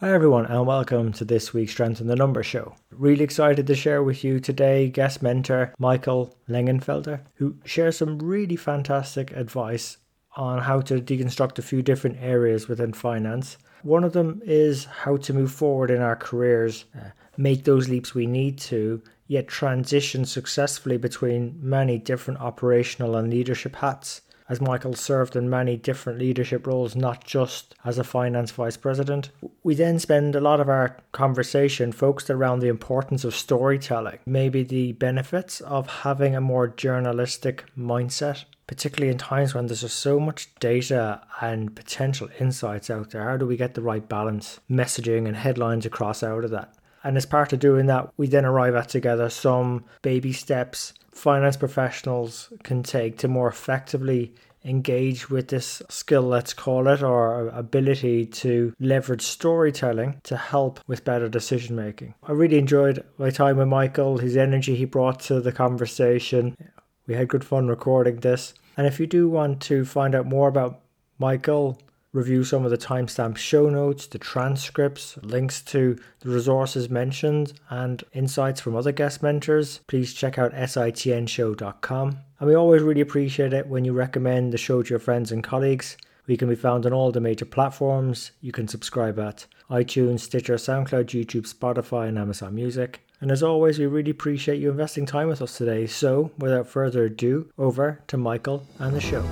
Hi, everyone, and welcome to this week's Strength in the Number show. Really excited to share with you today guest mentor Michael Lengenfelder, who shares some really fantastic advice on how to deconstruct a few different areas within finance. One of them is how to move forward in our careers, uh, make those leaps we need to, yet transition successfully between many different operational and leadership hats as Michael served in many different leadership roles, not just as a finance vice president. We then spend a lot of our conversation focused around the importance of storytelling, maybe the benefits of having a more journalistic mindset. Particularly in times when there's just so much data and potential insights out there, how do we get the right balance, messaging, and headlines across out of that? And as part of doing that, we then arrive at together some baby steps finance professionals can take to more effectively engage with this skill, let's call it, or ability to leverage storytelling to help with better decision making. I really enjoyed my time with Michael, his energy he brought to the conversation. We had good fun recording this. And if you do want to find out more about Michael, review some of the timestamp show notes, the transcripts, links to the resources mentioned, and insights from other guest mentors, please check out sitnshow.com. And we always really appreciate it when you recommend the show to your friends and colleagues. We can be found on all the major platforms. You can subscribe at iTunes, Stitcher, SoundCloud, YouTube, Spotify, and Amazon Music. And as always, we really appreciate you investing time with us today. So, without further ado, over to Michael and the show.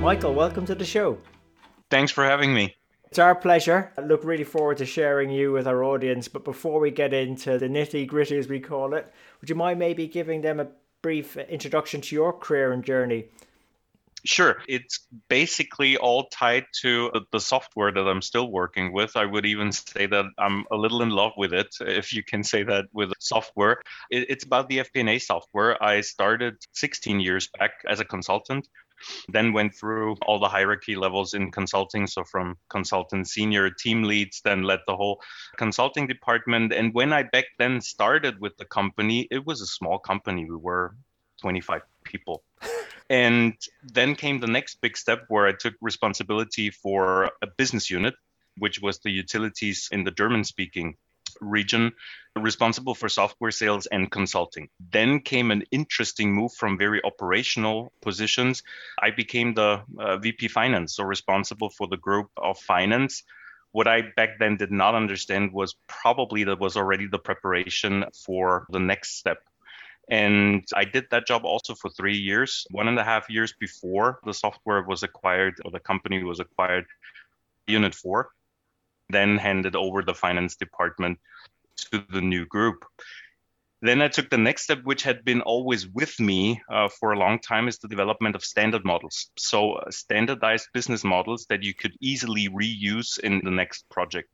Michael, welcome to the show. Thanks for having me. It's our pleasure. I look really forward to sharing you with our audience. But before we get into the nitty gritty, as we call it, would you mind maybe giving them a brief introduction to your career and journey? Sure. It's basically all tied to the software that I'm still working with. I would even say that I'm a little in love with it, if you can say that with software. It's about the FP&A software. I started 16 years back as a consultant then went through all the hierarchy levels in consulting. So from consultant senior team leads, then led the whole consulting department. And when I back then started with the company, it was a small company. We were 25 people. And then came the next big step where I took responsibility for a business unit, which was the utilities in the German speaking region responsible for software sales and consulting. Then came an interesting move from very operational positions. I became the uh, VP finance, so responsible for the group of finance. What I back then did not understand was probably that was already the preparation for the next step. And I did that job also for three years, one and a half years before the software was acquired or the company was acquired, Unit4 then handed over the finance department to the new group. Then I took the next step, which had been always with me uh, for a long time, is the development of standard models. So, uh, standardized business models that you could easily reuse in the next project.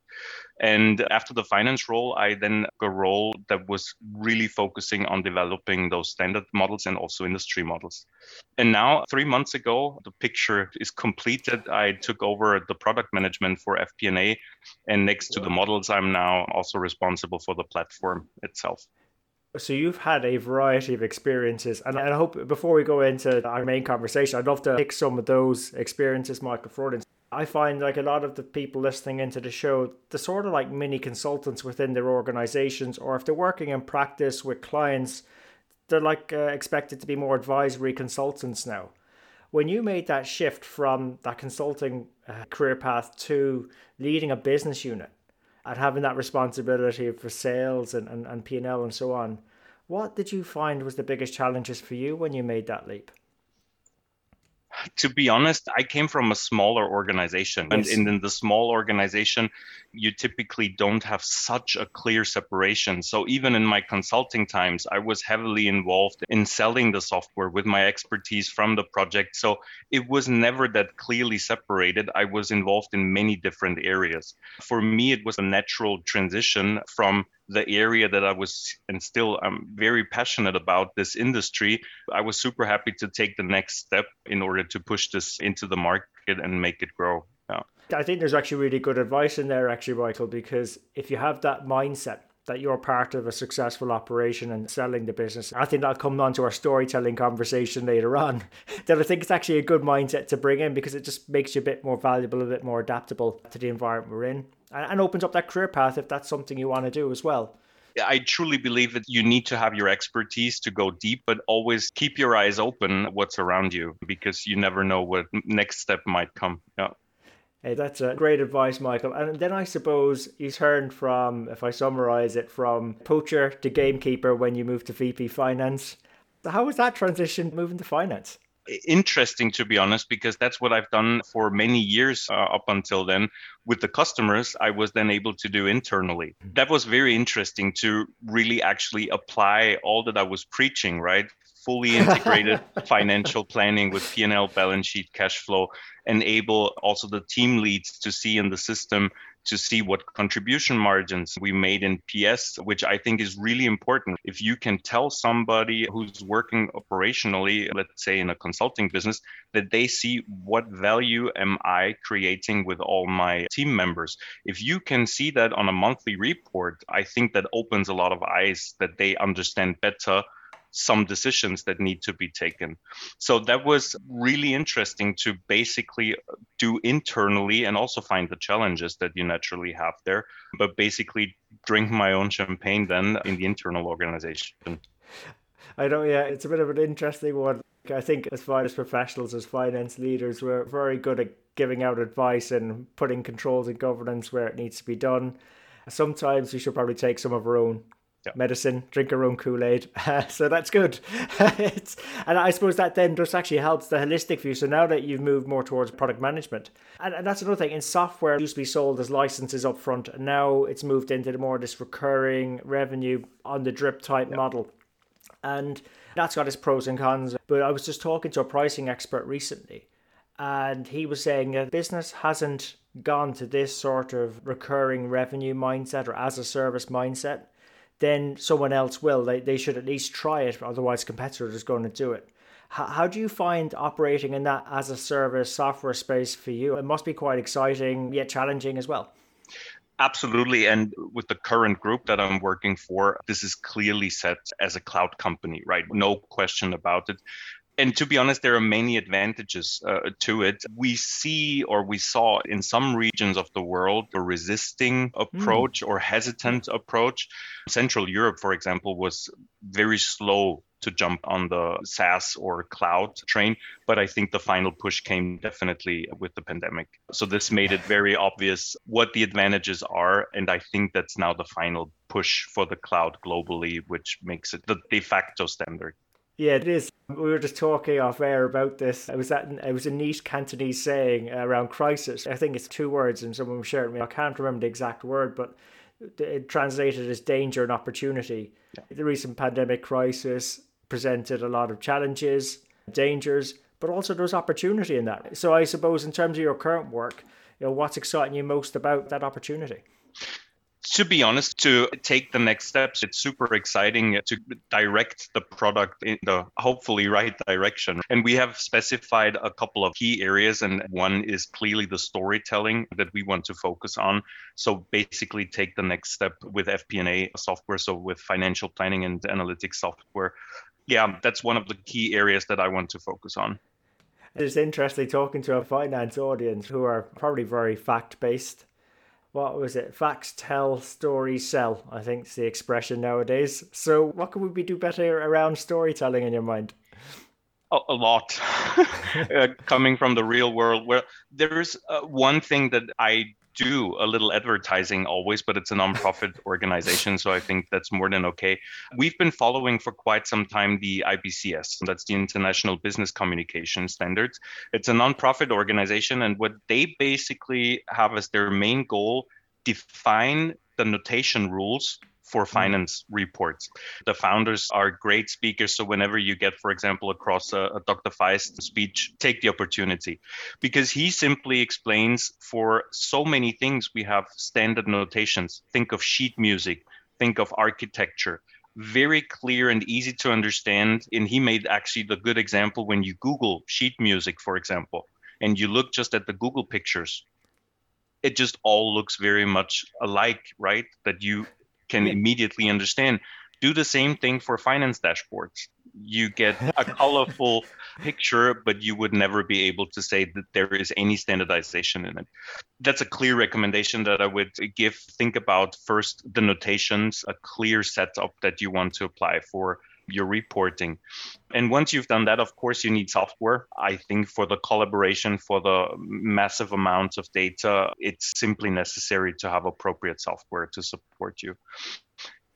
And after the finance role, I then got a role that was really focusing on developing those standard models and also industry models. And now, three months ago, the picture is completed. I took over the product management for FP&A, and next to the models, I'm now also responsible for the platform itself. So you've had a variety of experiences, and I hope before we go into our main conversation, I'd love to pick some of those experiences, Michael Frodin. I find like a lot of the people listening into the show, they're sort of like mini consultants within their organizations, or if they're working in practice with clients, they're like uh, expected to be more advisory consultants now. When you made that shift from that consulting uh, career path to leading a business unit, and having that responsibility for sales and, and, and P&L and so on, what did you find was the biggest challenges for you when you made that leap? To be honest, I came from a smaller organization. Yes. And in the small organization, you typically don't have such a clear separation. So even in my consulting times, I was heavily involved in selling the software with my expertise from the project. So it was never that clearly separated. I was involved in many different areas. For me, it was a natural transition from the area that I was and still I'm very passionate about this industry. I was super happy to take the next step in order to push this into the market and make it grow. Yeah. I think there's actually really good advice in there, actually, Michael, because if you have that mindset that you're part of a successful operation and selling the business. I think that'll come on to our storytelling conversation later on. that I think it's actually a good mindset to bring in because it just makes you a bit more valuable, a bit more adaptable to the environment we're in and opens up that career path if that's something you want to do as well. I truly believe that you need to have your expertise to go deep, but always keep your eyes open what's around you because you never know what next step might come. Yeah. Hey, that's a great advice, Michael. And then I suppose you turned from, if I summarize it, from poacher to gamekeeper when you moved to VP Finance. How was that transition moving to finance? interesting to be honest because that's what i've done for many years uh, up until then with the customers i was then able to do internally mm-hmm. that was very interesting to really actually apply all that i was preaching right fully integrated financial planning with P&L balance sheet cash flow enable also the team leads to see in the system to see what contribution margins we made in PS, which I think is really important. If you can tell somebody who's working operationally, let's say in a consulting business, that they see what value am I creating with all my team members. If you can see that on a monthly report, I think that opens a lot of eyes that they understand better some decisions that need to be taken. So that was really interesting to basically do internally and also find the challenges that you naturally have there, but basically drink my own champagne then in the internal organization. I know, yeah, it's a bit of an interesting one. I think as finance professionals, as finance leaders, we're very good at giving out advice and putting controls and governance where it needs to be done. Sometimes we should probably take some of our own yeah. medicine, drink our own Kool Aid. so that's good. and I suppose that then just actually helps the holistic view. So now that you've moved more towards product management, and, and that's another thing. In software, it used to be sold as licenses up front, and now it's moved into the more this recurring revenue on the drip type yeah. model. And that's got its pros and cons. But I was just talking to a pricing expert recently, and he was saying that business hasn't gone to this sort of recurring revenue mindset or as a service mindset then someone else will. They, they should at least try it, otherwise, competitors is going to do it. How, how do you find operating in that as a service software space for you? It must be quite exciting, yet challenging as well. Absolutely. And with the current group that I'm working for, this is clearly set as a cloud company, right? No question about it and to be honest, there are many advantages uh, to it. We see or we saw in some regions of the world a resisting approach mm. or hesitant approach. Central Europe, for example, was very slow to jump on the SaaS or cloud train. But I think the final push came definitely with the pandemic. So this made it very obvious what the advantages are. And I think that's now the final push for the cloud globally, which makes it the de facto standard. Yeah, it is. We were just talking off air about this. It was that it was a neat Cantonese saying uh, around crisis. I think it's two words, and someone shared with me. I can't remember the exact word, but it translated as danger and opportunity. The recent pandemic crisis presented a lot of challenges, dangers, but also there's opportunity in that. So I suppose in terms of your current work, you know, what's exciting you most about that opportunity? To be honest, to take the next steps, it's super exciting to direct the product in the hopefully right direction. And we have specified a couple of key areas, and one is clearly the storytelling that we want to focus on. So basically, take the next step with FP&A software, so with financial planning and analytics software. Yeah, that's one of the key areas that I want to focus on. It's interesting talking to a finance audience who are probably very fact based what was it? Facts tell, stories sell. I think it's the expression nowadays. So, what can we do better around storytelling in your mind? A, a lot uh, coming from the real world. Where there's uh, one thing that I do a little advertising always, but it's a nonprofit organization, so I think that's more than okay. We've been following for quite some time the IBCS, that's the International Business Communication Standards. It's a nonprofit organization, and what they basically have as their main goal define the notation rules for mm. finance reports. The founders are great speakers. So whenever you get, for example, across a, a Dr. Faisst speech, take the opportunity because he simply explains for so many things we have standard notations. Think of sheet music, think of architecture. Very clear and easy to understand. And he made actually the good example when you Google sheet music, for example, and you look just at the Google pictures, it just all looks very much alike, right? That you can immediately understand. Do the same thing for finance dashboards. You get a colorful picture, but you would never be able to say that there is any standardization in it. That's a clear recommendation that I would give. Think about first the notations, a clear setup that you want to apply for your reporting. And once you've done that, of course, you need software. I think for the collaboration, for the massive amounts of data, it's simply necessary to have appropriate software to support you.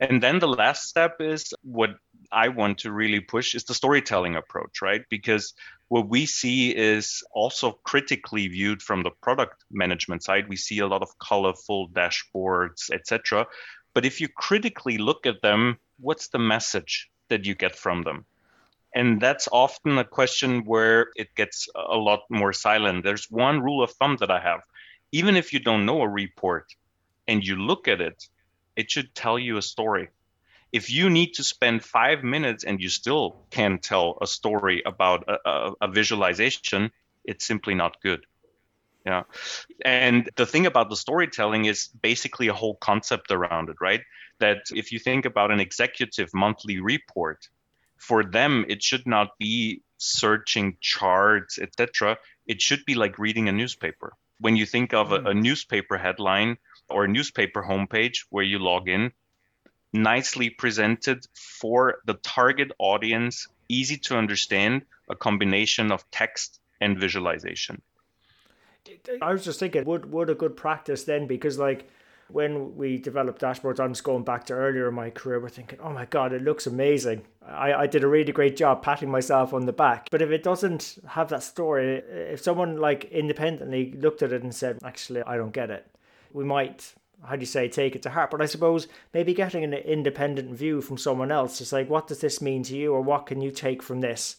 And then the last step is what I want to really push is the storytelling approach, right? Because what we see is also critically viewed from the product management side. We see a lot of colorful dashboards, etc. But if you critically look at them, what's the message? That you get from them. And that's often a question where it gets a lot more silent. There's one rule of thumb that I have. Even if you don't know a report and you look at it, it should tell you a story. If you need to spend five minutes and you still can't tell a story about a, a, a visualization, it's simply not good. Yeah. And the thing about the storytelling is basically a whole concept around it, right? That if you think about an executive monthly report, for them it should not be searching charts, etc. It should be like reading a newspaper. When you think of a, a hmm. newspaper headline or a newspaper homepage where you log in, nicely presented for the target audience, easy to understand, a combination of text and visualization. I was just thinking, would would a good practice then? Because like when we developed dashboards, I'm just going back to earlier in my career, we're thinking, oh my god, it looks amazing. I, I did a really great job patting myself on the back. But if it doesn't have that story, if someone like independently looked at it and said, actually, I don't get it, we might how do you say take it to heart but i suppose maybe getting an independent view from someone else is like what does this mean to you or what can you take from this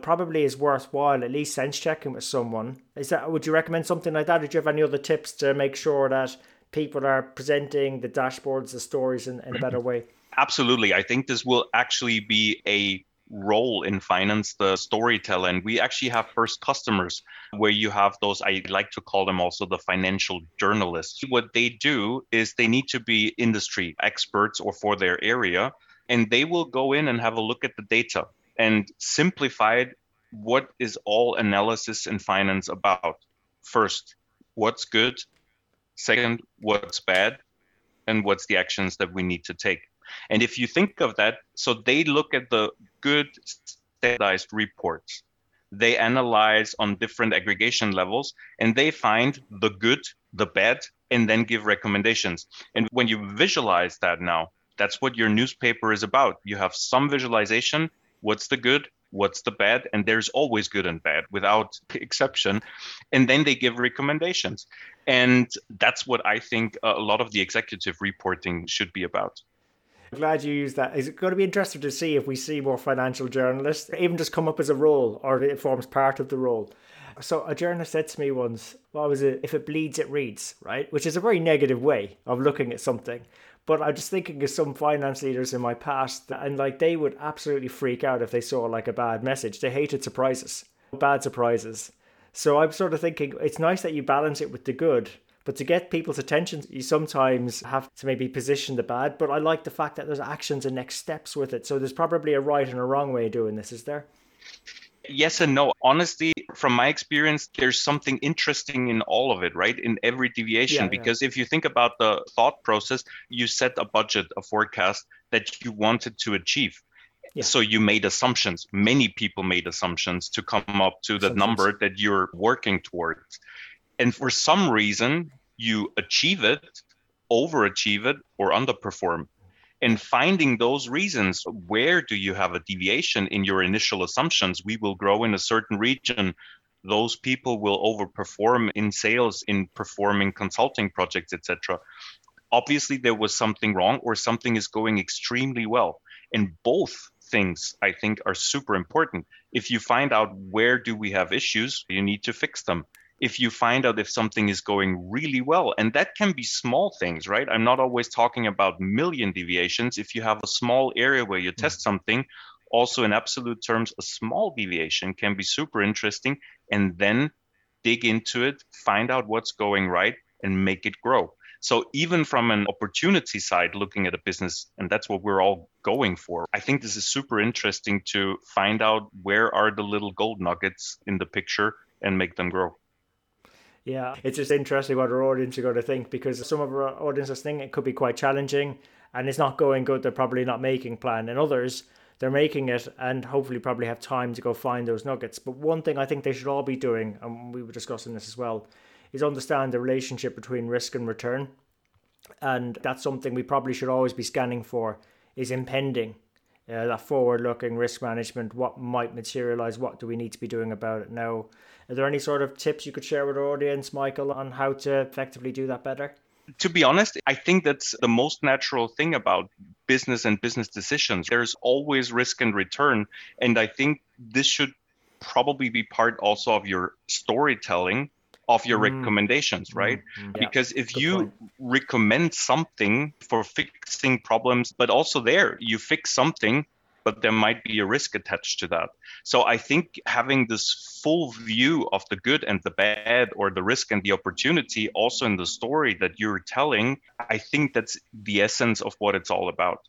probably is worthwhile at least sense checking with someone. Is that would you recommend something like that? Or do you have any other tips to make sure that people are presenting the dashboards, the stories in, in a better way? Absolutely. I think this will actually be a role in finance, the storyteller. And we actually have first customers where you have those, I like to call them also the financial journalists. What they do is they need to be industry experts or for their area, and they will go in and have a look at the data and simplified what is all analysis and finance about. First, what's good? Second, what's bad? And what's the actions that we need to take? And if you think of that, so they look at the good standardized reports. They analyze on different aggregation levels and they find the good, the bad, and then give recommendations. And when you visualize that now, that's what your newspaper is about. You have some visualization what's the good what's the bad and there's always good and bad without exception and then they give recommendations and that's what i think a lot of the executive reporting should be about glad you used that. Is it going to be interesting to see if we see more financial journalists even just come up as a role or it forms part of the role? So a journalist said to me once, "What was it? If it bleeds, it reads." Right, which is a very negative way of looking at something. But I'm just thinking of some finance leaders in my past, and like they would absolutely freak out if they saw like a bad message. They hated surprises, bad surprises. So I'm sort of thinking it's nice that you balance it with the good, but to get people's attention, you sometimes have to maybe position the bad. But I like the fact that there's actions and next steps with it. So there's probably a right and a wrong way of doing this, is there? Yes and no. Honestly, from my experience, there's something interesting in all of it, right? In every deviation. Yeah, because yeah. if you think about the thought process, you set a budget, a forecast that you wanted to achieve. Yeah. So you made assumptions. Many people made assumptions to come up to the number that you're working towards. And for some reason, you achieve it, overachieve it, or underperform. And finding those reasons, where do you have a deviation in your initial assumptions? We will grow in a certain region. Those people will overperform in sales, in performing consulting projects, etc. Obviously, there was something wrong, or something is going extremely well. And both things I think are super important. If you find out where do we have issues, you need to fix them. If you find out if something is going really well, and that can be small things, right? I'm not always talking about million deviations. If you have a small area where you mm. test something, also in absolute terms, a small deviation can be super interesting, and then dig into it, find out what's going right, and make it grow. So even from an opportunity side, looking at a business, and that's what we're all going for, I think this is super interesting to find out where are the little gold nuggets in the picture and make them grow. Yeah, it's just interesting what our audience are going to think because some of our audiences think it could be quite challenging and it's not going good. They're probably not making plan, and others they're making it and hopefully probably have time to go find those nuggets. But one thing I think they should all be doing, and we were discussing this as well, is understand the relationship between risk and return. And that's something we probably should always be scanning for is impending. Uh, that forward looking risk management, what might materialize, what do we need to be doing about it now? Are there any sort of tips you could share with our audience, Michael, on how to effectively do that better? To be honest, I think that's the most natural thing about business and business decisions. There's always risk and return. And I think this should probably be part also of your storytelling of your mm. recommendations, right? Mm. Yeah. Because if Good you point. recommend something for fixing problems, but also there you fix something, but there might be a risk attached to that. So I think having this full view of the good and the bad, or the risk and the opportunity, also in the story that you're telling, I think that's the essence of what it's all about.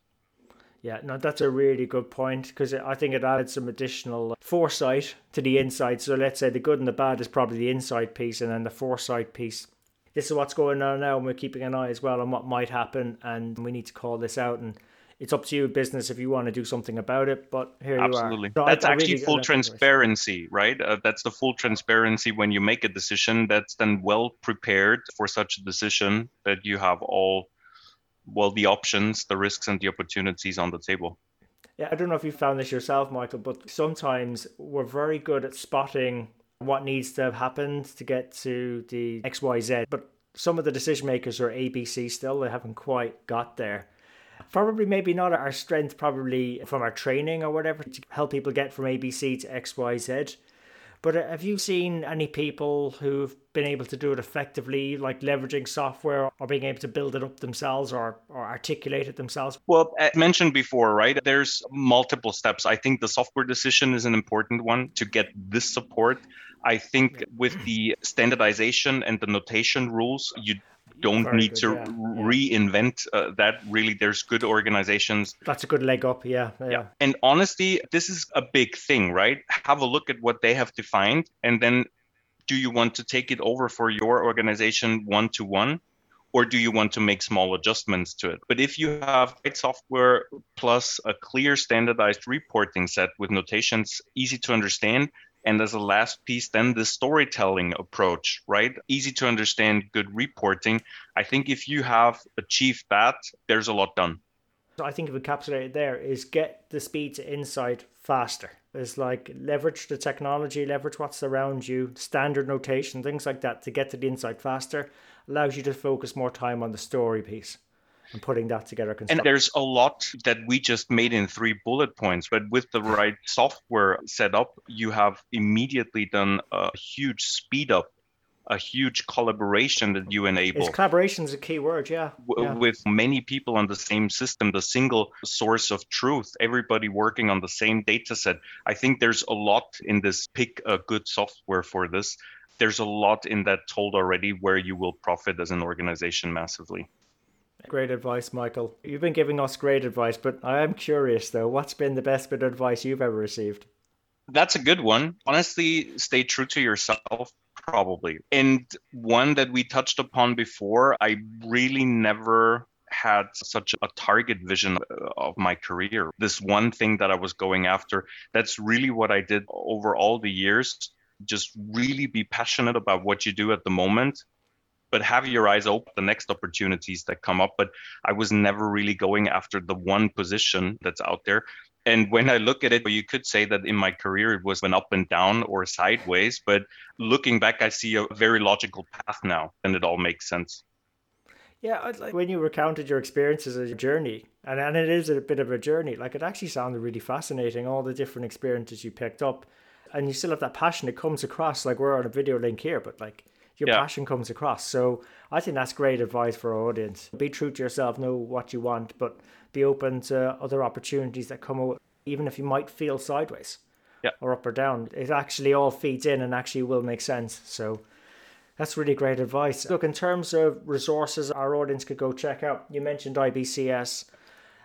Yeah, no, that's a really good point because I think it adds some additional foresight to the insight. So let's say the good and the bad is probably the insight piece, and then the foresight piece. This is what's going on now, and we're keeping an eye as well on what might happen, and we need to call this out. And it's up to you, business, if you want to do something about it. But here Absolutely. you are. So that's I, actually really, full transparency, right? Uh, that's the full transparency when you make a decision. That's then well prepared for such a decision that you have all well the options, the risks, and the opportunities on the table. Yeah, I don't know if you found this yourself, Michael, but sometimes we're very good at spotting what needs to have happened to get to the XYZ. But some of the decision makers are ABC still, they haven't quite got there. Probably, maybe not our strength, probably from our training or whatever, to help people get from ABC to XYZ. But uh, have you seen any people who've been able to do it effectively, like leveraging software or being able to build it up themselves or, or articulate it themselves? Well, as mentioned before, right? There's multiple steps. I think the software decision is an important one to get this support. I think with the standardization and the notation rules, you don't Very need good, to yeah. reinvent uh, that. Really, there's good organizations. That's a good leg up, yeah, yeah. Yeah. And honestly, this is a big thing, right? Have a look at what they have defined, and then do you want to take it over for your organization one to one? Or do you want to make small adjustments to it? But if you have right software plus a clear standardized reporting set with notations easy to understand, and as a last piece, then the storytelling approach, right? Easy to understand, good reporting. I think if you have achieved that, there's a lot done. So I think if encapsulated there is get the speed to insight faster. It's like leverage the technology, leverage what's around you, standard notation, things like that to get to the insight faster allows you to focus more time on the story piece and putting that together. And there's a lot that we just made in three bullet points, but with the right software set up, you have immediately done a huge speed up a huge collaboration that you enable. It's collaboration is a key word, yeah. W- yeah. With many people on the same system, the single source of truth, everybody working on the same data set. I think there's a lot in this pick a good software for this. There's a lot in that told already where you will profit as an organization massively. Great advice, Michael. You've been giving us great advice, but I am curious though, what's been the best bit of advice you've ever received? That's a good one. Honestly, stay true to yourself, probably. And one that we touched upon before, I really never had such a target vision of my career. This one thing that I was going after, that's really what I did over all the years. Just really be passionate about what you do at the moment but have your eyes open the next opportunities that come up. But I was never really going after the one position that's out there. And when I look at it, you could say that in my career it was an up and down or sideways. But looking back, I see a very logical path now, and it all makes sense. Yeah, like when you recounted your experiences as a journey, and, and it is a bit of a journey, like it actually sounded really fascinating, all the different experiences you picked up. And you still have that passion. It comes across like we're on a video link here, but like your yeah. passion comes across. So I think that's great advice for our audience. Be true to yourself, know what you want, but be open to other opportunities that come out, even if you might feel sideways yeah. or up or down. It actually all feeds in and actually will make sense. So that's really great advice. Look, in terms of resources our audience could go check out, you mentioned IBCS.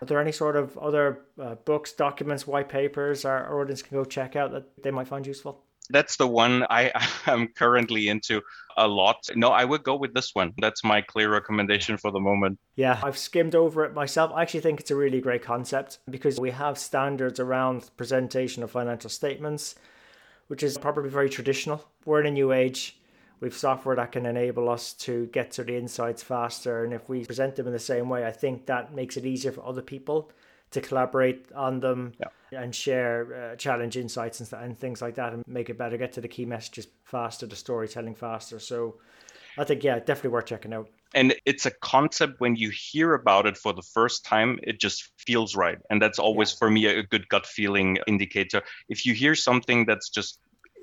Are there any sort of other uh, books, documents, white papers our audience can go check out that they might find useful? That's the one I am currently into a lot. No, I would go with this one. That's my clear recommendation for the moment. Yeah, I've skimmed over it myself. I actually think it's a really great concept because we have standards around presentation of financial statements, which is probably very traditional. We're in a new age We've software that can enable us to get to the insights faster. And if we present them in the same way, I think that makes it easier for other people to collaborate on them yeah. and share uh, challenge insights and, and things like that and make it better, get to the key messages faster, the storytelling faster. So I think, yeah, definitely worth checking out. And it's a concept when you hear about it for the first time, it just feels right. And that's always yeah. for me a good gut feeling indicator. If you hear something that's just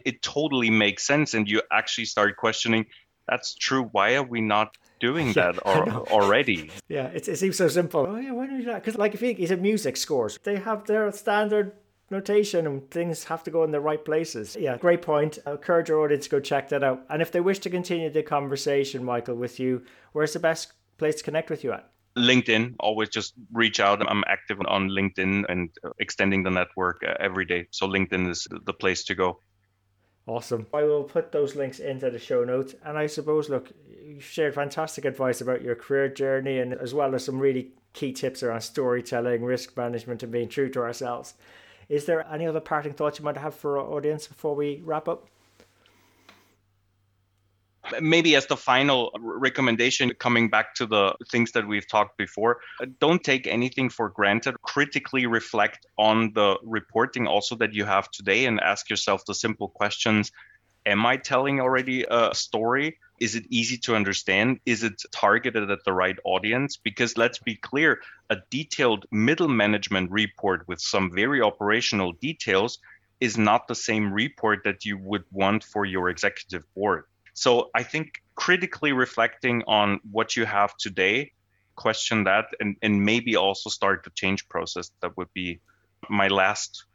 it totally makes sense and you actually start questioning that's true why are we not doing that or, already. Yeah it, it seems so simple. Oh yeah why don't you do that because like if you think it's a music scores they have their standard notation and things have to go in the right places. Yeah great point. I encourage your audience to go check that out. And if they wish to continue the conversation michael with you where's the best place to connect with you at? LinkedIn, always just reach out. I'm active on LinkedIn and extending the network uh, every day. So LinkedIn is the place to go. Awesome. I will put those links into the show notes. And I suppose, look, you shared fantastic advice about your career journey and as well as some really key tips around storytelling, risk management, and being true to ourselves. Is there any other parting thoughts you might have for our audience before we wrap up? Maybe as the final recommendation coming back to the things that we've talked before uh, don't take anything for granted. Critically reflect on the reporting also that you have today and ask yourself the simple questions. Am i telling already a story? Is it easy to understand? Is it targeted at the right audience? Because let's be clear a detailed middle management report with some very operational details is not the same report that you would want for your executive board so I think critically reflecting on what you have today, question that, and, and maybe also start the change process. That would be my last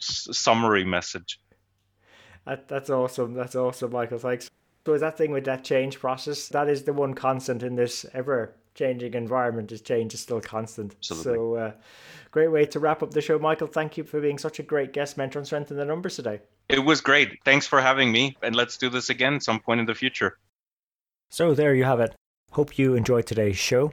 s- summary message. That, that's awesome. That's awesome, Michael. Thanks. So is that thing with that change process? That is the one constant in this ever changing environment. Is change is still constant. Absolutely. So, uh, great way to wrap up the show, Michael. Thank you for being such a great guest mentor and Strength in the Numbers today. It was great. Thanks for having me, and let's do this again some point in the future. So, there you have it. Hope you enjoyed today's show.